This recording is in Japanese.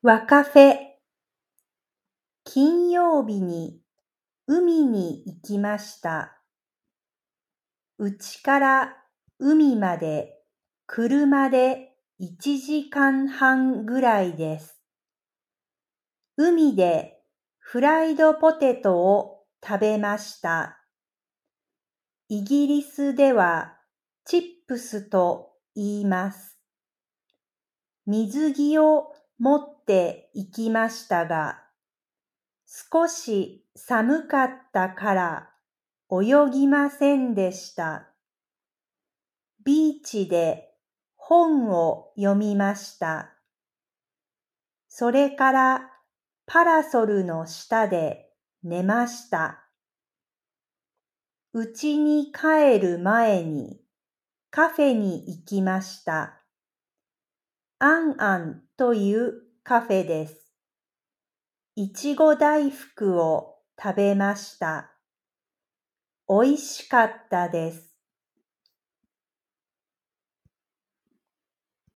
わカフェ金曜日に海に行きました。うちから海まで車で1時間半ぐらいです。海でフライドポテトを食べました。イギリスではチップスと言います。水着を持って行きましたが、少し寒かったから泳ぎませんでした。ビーチで本を読みました。それからパラソルの下で寝ました。家に帰る前にカフェに行きました。アンアンというカフェです。いちご大福を食べました。おいしかったです。